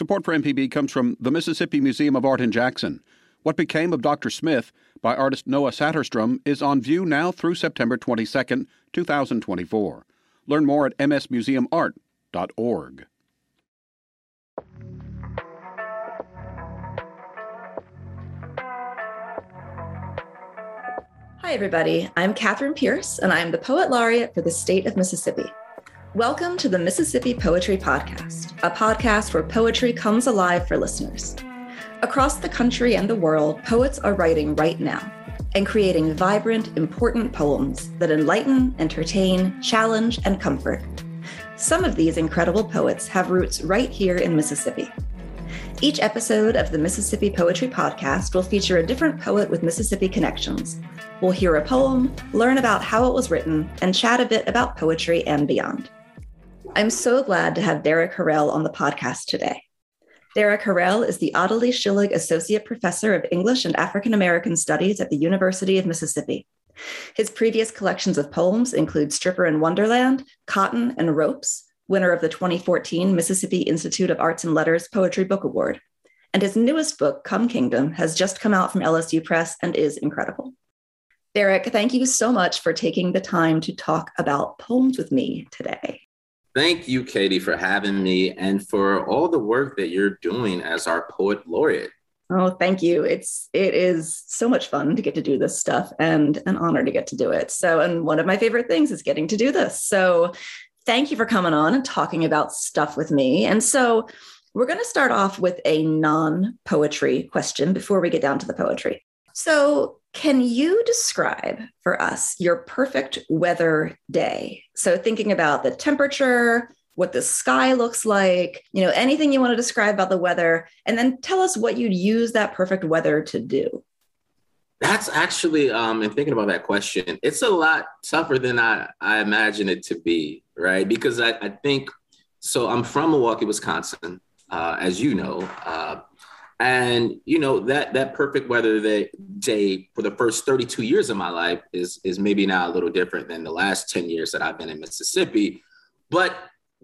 Support for MPB comes from the Mississippi Museum of Art in Jackson. What Became of Dr. Smith by artist Noah Saterstrom is on view now through September 22, 2024. Learn more at msmuseumart.org. Hi, everybody. I'm Catherine Pierce, and I'm the Poet Laureate for the state of Mississippi. Welcome to the Mississippi Poetry Podcast, a podcast where poetry comes alive for listeners. Across the country and the world, poets are writing right now and creating vibrant, important poems that enlighten, entertain, challenge, and comfort. Some of these incredible poets have roots right here in Mississippi. Each episode of the Mississippi Poetry Podcast will feature a different poet with Mississippi connections. We'll hear a poem, learn about how it was written, and chat a bit about poetry and beyond. I'm so glad to have Derrick Harriell on the podcast today. Derrick Harriell is the Ottilie Schillig Associate Professor of English and African American Studies at the University of Mississippi. His previous collections of poems include Stripper in Wonderland, Cotton, and Ropes, winner of the 2014 Mississippi Institute of Arts and Letters Poetry Book Award. And his newest book, Come Kingdom, has just come out from LSU Press and is incredible. Derrick, thank you so much for taking the time to talk about poems with me today. Thank you, Katie, for having me and for all the work that you're doing as our poet laureate. Oh, thank you. It's it is so much fun to get to do this stuff and an honor to get to do it. So, and one of my favorite things is getting to do this. So, thank you for coming on and talking about stuff with me. And so we're going to start off with a non poetry question before we get down to the poetry. So, can you describe for us your perfect weather day? So, thinking about the temperature, what the sky looks like, you know, anything you want to describe about the weather, and then tell us what you'd use that perfect weather to do. That's actually, um, in thinking about that question, it's a lot tougher than I, I imagine it to be, right? Because I, I think, so I'm from Milwaukee, Wisconsin, uh, as you know. Uh, and you know that that perfect weather day for the first 32 years of my life is is maybe now a little different than the last 10 years that I've been in Mississippi. But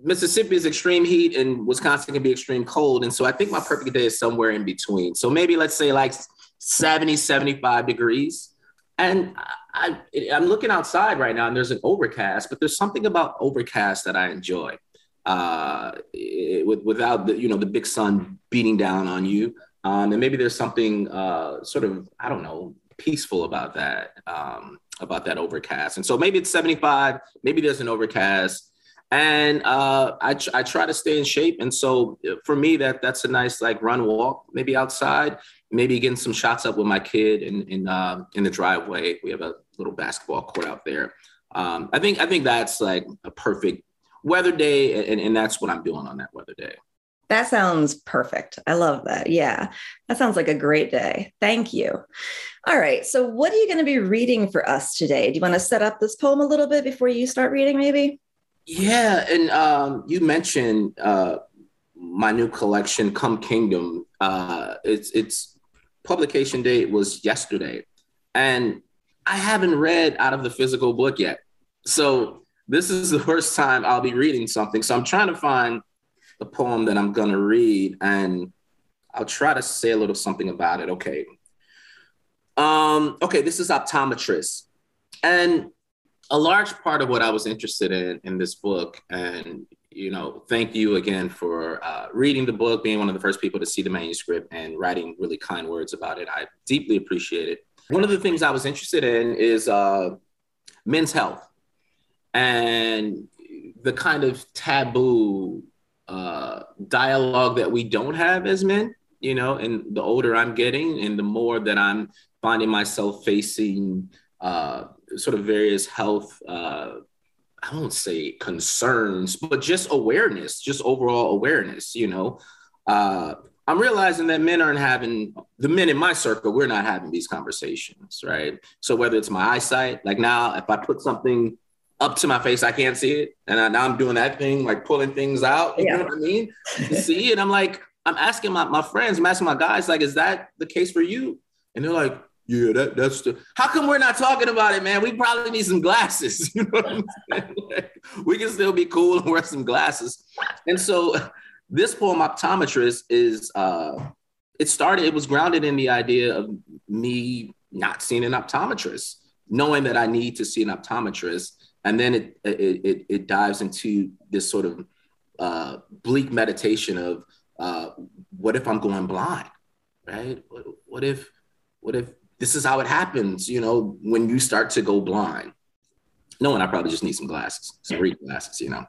Mississippi is extreme heat and Wisconsin can be extreme cold. And so I think my perfect day is somewhere in between. So maybe let's say like 70, 75 degrees. And I, am looking outside right now and there's an overcast, but there's something about overcast that I enjoy. Uh, it, without the, you know, the big sun beating down on you. Um, and maybe there's something uh, sort of, I don't know, peaceful about that, um, about that overcast. And so maybe it's 75, maybe there's an overcast and uh, I, I try to stay in shape. And so uh, for me, that that's a nice like run walk, maybe outside, maybe getting some shots up with my kid in in uh, in the driveway. We have a little basketball court out there. Um, I think I think that's like a perfect weather day, and, and that's what I'm doing on that weather day. That sounds perfect. I love that. Yeah, that sounds like a great day. Thank you. All right. So, what are you going to be reading for us today? Do you want to set up this poem a little bit before you start reading, maybe? Yeah, and um, you mentioned uh, my new collection, Come Kingdom. Uh, it's its publication date was yesterday, and I haven't read out of the physical book yet. So this is the first time I'll be reading something. So I'm trying to find the poem that I'm gonna read, and I'll try to say a little something about it. Okay. Um, okay, this is Optometrist. And a large part of what I was interested in in this book, and you know, thank you again for uh, reading the book, being one of the first people to see the manuscript, and writing really kind words about it. I deeply appreciate it. One of the things I was interested in is uh, men's health and the kind of taboo uh, dialogue that we don't have as men. You know, and the older I'm getting, and the more that I'm finding myself facing uh, sort of various health uh, I won't say concerns, but just awareness, just overall awareness, you know. Uh, I'm realizing that men aren't having the men in my circle, we're not having these conversations, right? So whether it's my eyesight, like now, if I put something up to my face, I can't see it. And I, now I'm doing that thing, like pulling things out, you yeah. know what I mean? see, and I'm like, I'm asking my, my friends, I'm asking my guys, like, is that the case for you? And they're like, yeah, that, that's the. How come we're not talking about it, man? We probably need some glasses. You know what I'm saying? Like, we can still be cool and wear some glasses. And so, this poem, Optometrist, is uh, it started, it was grounded in the idea of me not seeing an optometrist, knowing that I need to see an optometrist. And then it it, it, dives into this sort of uh, bleak meditation of uh, what if I'm going blind, right? What, what if what if this is how it happens? You know, when you start to go blind. Knowing I probably just need some glasses, some reading glasses, you know.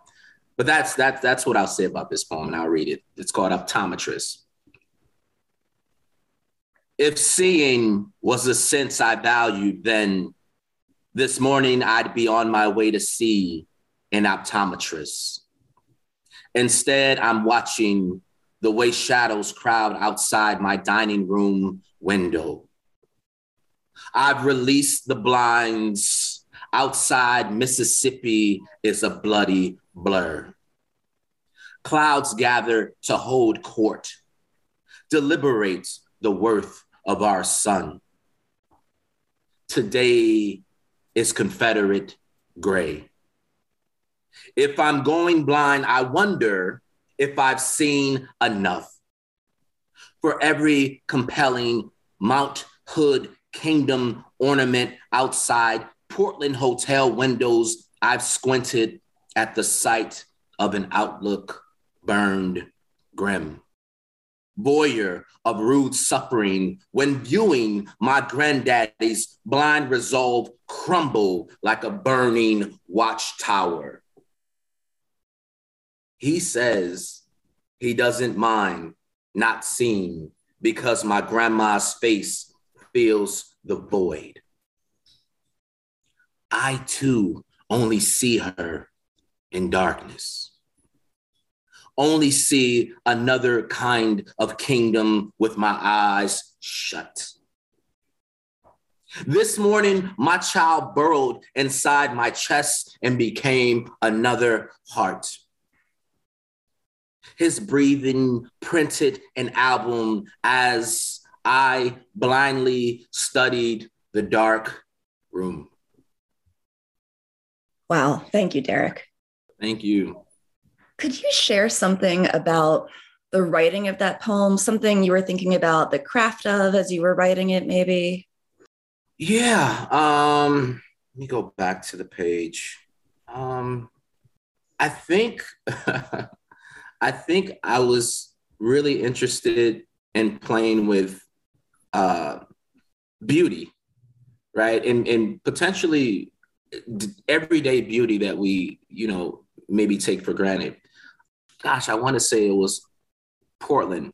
But that's that's that's what I'll say about this poem, and I'll read it. It's called Optometrist. If seeing was a sense I valued, then this morning I'd be on my way to see an optometrist. Instead, I'm watching the way shadows crowd outside my dining room window. I've released the blinds. Outside Mississippi is a bloody blur. Clouds gather to hold court, deliberate the worth of our sun. Today is Confederate gray. If I'm going blind, I wonder if I've seen enough. For every compelling Mount Hood Kingdom ornament outside Portland hotel windows, I've squinted at the sight of an outlook burned grim. Voyeur of rude suffering when viewing my granddaddy's blind resolve crumble like a burning watchtower. He says he doesn't mind not seeing because my grandma's face fills the void. I too only see her in darkness. Only see another kind of kingdom with my eyes shut. This morning, my child burrowed inside my chest and became another heart. His breathing printed an album as I blindly studied the dark room. Wow. Thank you, Derrick. Thank you. Could you share something about the writing of that poem, something you were thinking about the craft of as you were writing it, maybe? Yeah. Um, let me go back to the page. Um, I think I think I was really interested in playing with uh, beauty, right? And and potentially everyday beauty that we, you know, maybe take for granted. Gosh, I want to say it was Portland.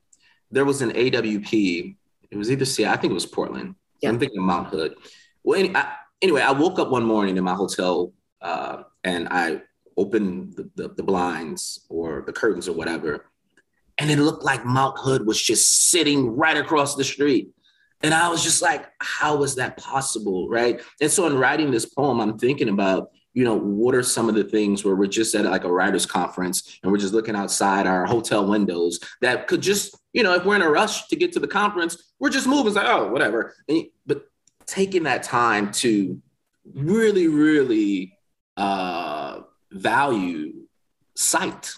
There was an AWP. It was either Seattle. I think it was Portland. Yeah. I'm thinking of Mount Hood. Well, any, I, anyway, I woke up one morning in my hotel uh, and I opened the, the, the blinds or the curtains or whatever, and it looked like Mount Hood was just sitting right across the street. And I was just like, how is that possible? Right. And so in writing this poem, I'm thinking about, you know, what are some of the things where we're just at like a writer's conference and we're just looking outside our hotel windows that could just, you know, if we're in a rush to get to the conference, we're just moving. It's like, oh, whatever. And, but taking that time to really, really uh, value sight.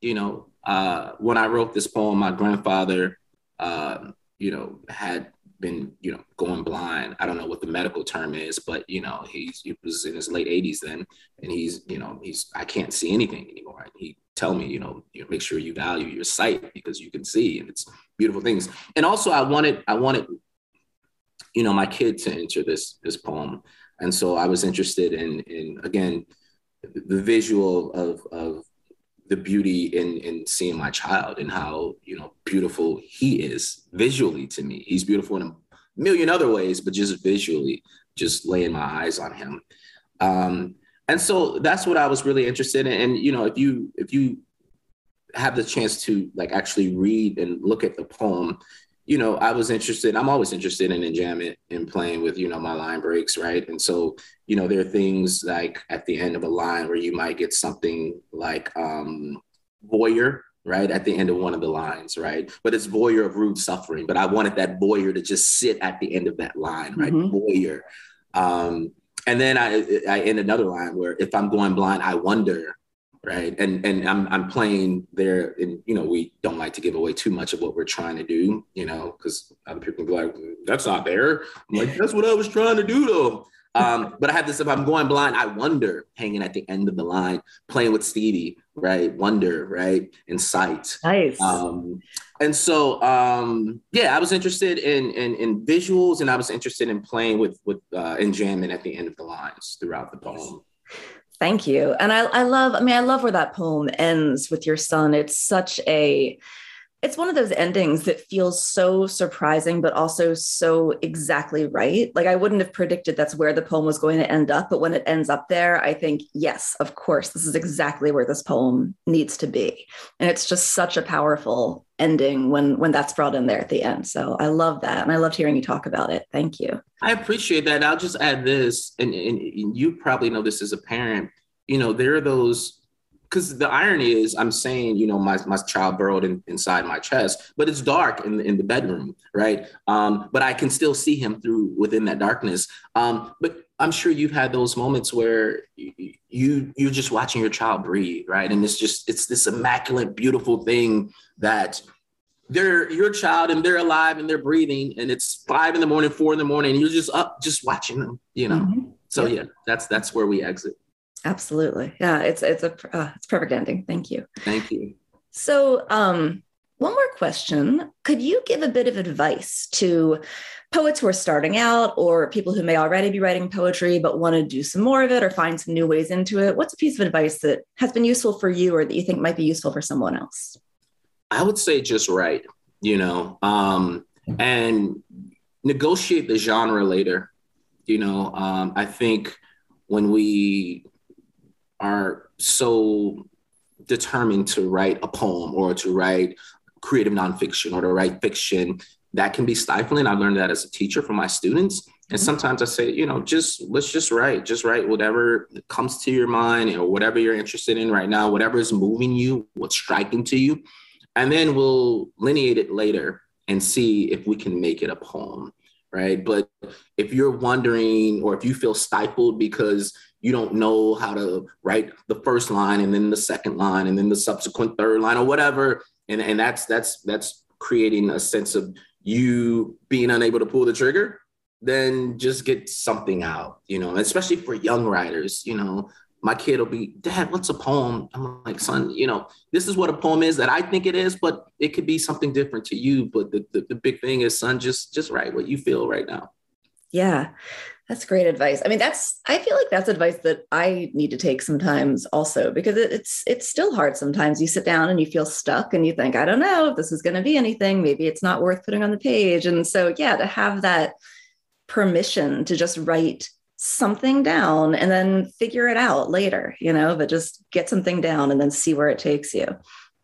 You know, uh, when I wrote this poem, my grandfather, uh, you know, had been you know going blind. I don't know what the medical term is but you know he's he was in his late 80s then and he's you know he's i can't see anything anymore. And he tell me you know, you make sure you value your sight because you can see and it's beautiful things. And also i wanted i wanted you know my kid to enter this this poem. And so i was interested in in again the visual of of the beauty in in seeing my child and how you know beautiful he is visually to me. He's beautiful in a million other ways, but just visually, just laying my eyes on him. Um, and so that's what I was really interested in. And you know, if you if you have the chance to like actually read and look at the poem, you know, I was interested, I'm always interested in enjambment and playing with, you know, my line breaks, right? And so, you know, there are things like at the end of a line where you might get something like um voyeur, right? At the end of one of the lines, right? But it's voyeur of rude suffering. But I wanted that voyeur to just sit at the end of that line, right? Mm-hmm. Voyeur. Um, and then I I end another line where if I'm going blind, I wonder right? And and I'm I'm playing there, and you know we don't like to give away too much of what we're trying to do, you know, because other people be like, "That's not there." I'm like, "That's what I was trying to do, though." Um, but I have this: if I'm going blind, I wonder, hanging at the end of the line, playing with Stevie, right? Wonder, right? In sight. Nice. Um, and so, um, yeah, I was interested in, in, in visuals, and I was interested in playing with with uh, enjambing at the end of the lines throughout the poem. Thank you. And I, I love, I mean, I love where that poem ends with your son. It's such a, it's one of those endings that feels so surprising, but also so exactly right. Like I wouldn't have predicted that's where the poem was going to end up. But when it ends up there, I think, yes, of course, this is exactly where this poem needs to be. And it's just such a powerful ending when when that's brought in there at the end. So I love that. And I loved hearing you talk about it. Thank you. I appreciate that. I'll just add this, and, and you probably know this as a parent. You know, there are those because the irony is I'm saying, you know, my, my child burrowed in, inside my chest, but it's dark in, in the bedroom, right? Um, but I can still see him through within that darkness. Um, but I'm sure you've had those moments where you, you you're just watching your child breathe, right? And it's just it's this immaculate, beautiful thing that they're your child and they're alive and they're breathing, and it's five in the morning, four in the morning, you're just up, just watching them, you know. Mm-hmm. So yeah, that's that's where we exit. Absolutely. Yeah, it's it's a uh, it's perfect ending. Thank you. Thank you. So, um, one more question. Could you give a bit of advice to poets who are starting out or people who may already be writing poetry but want to do some more of it or find some new ways into it? What's a piece of advice that has been useful for you or that you think might be useful for someone else? I would say just write, you know, um, and negotiate the genre later. You know, um, I think when we are so determined to write a poem or to write creative nonfiction or to write fiction, that can be stifling. I learned that as a teacher from my students. And mm-hmm. sometimes I say, you know, just let's just write, just write whatever comes to your mind or whatever you're interested in right now, whatever is moving you, what's striking to you. And then we'll lineate it later and see if we can make it a poem. Right. But if you're wondering or if you feel stifled because you don't know how to write the first line and then the second line and then the subsequent third line or whatever and and that's that's that's creating a sense of you being unable to pull the trigger then just get something out you know especially for young writers you know my kid will be dad what's a poem i'm like son you know this is what a poem is that i think it is but it could be something different to you but the, the, the big thing is son just just write what you feel right now yeah that's great advice. I mean, that's I feel like that's advice that I need to take sometimes also because it's it's still hard sometimes. You sit down and you feel stuck and you think, I don't know if this is going to be anything. Maybe it's not worth putting on the page. And so yeah, to have that permission to just write something down and then figure it out later, you know, but just get something down and then see where it takes you.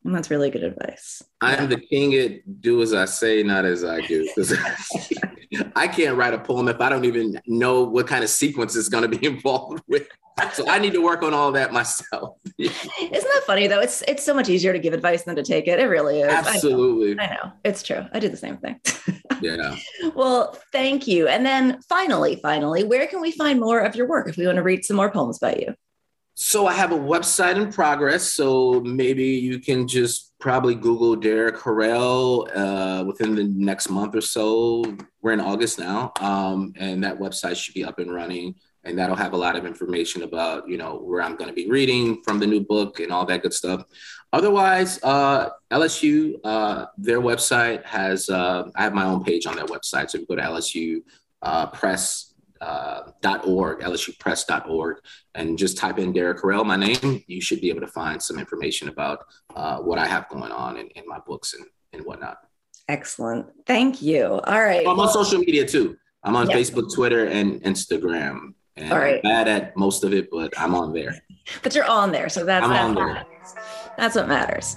And that's really good advice. I am the king at do as I say, not as I do. I can't write a poem if I don't even know what kind of sequence is going to be involved with. So I need to work on all that myself. Isn't that funny though? It's it's so much easier to give advice than to take it. It really is. Absolutely. I know. I know. It's true. I do the same thing. yeah. Well, thank you. And then finally, finally, where can we find more of your work if we want to read some more poems by you? So I have a website in progress. So maybe you can just probably Google Derrick Harriell uh, within the next month or so. We're in August now, um, and that website should be up and running. And that'll have a lot of information about, you know, where I'm going to be reading from the new book and all that good stuff. Otherwise, uh, LSU, uh, their website has, uh, I have my own page on their website. So if you go to LSU uh, Press uh, .org, lsupress.org, and just type in Derrick Harriell, my name, you should be able to find some information about uh, what I have going on in, in my books and, and whatnot. Excellent. Thank you. All right. I'm on social media too. I'm on Facebook, Twitter, and Instagram. And All right. I'm bad at most of it, but I'm on there. But you're on there. So that's, I'm that's, on there. That's what matters.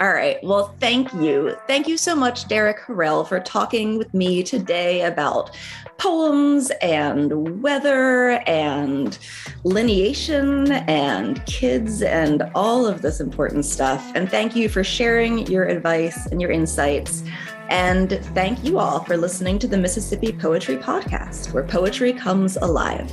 All right. Well, thank you. Thank you so much, Derrick Harriell, for talking with me today about poems and weather and lineation and kids and all of this important stuff. And thank you for sharing your advice and your insights. And thank you all for listening to the Mississippi Poetry Podcast, where poetry comes alive.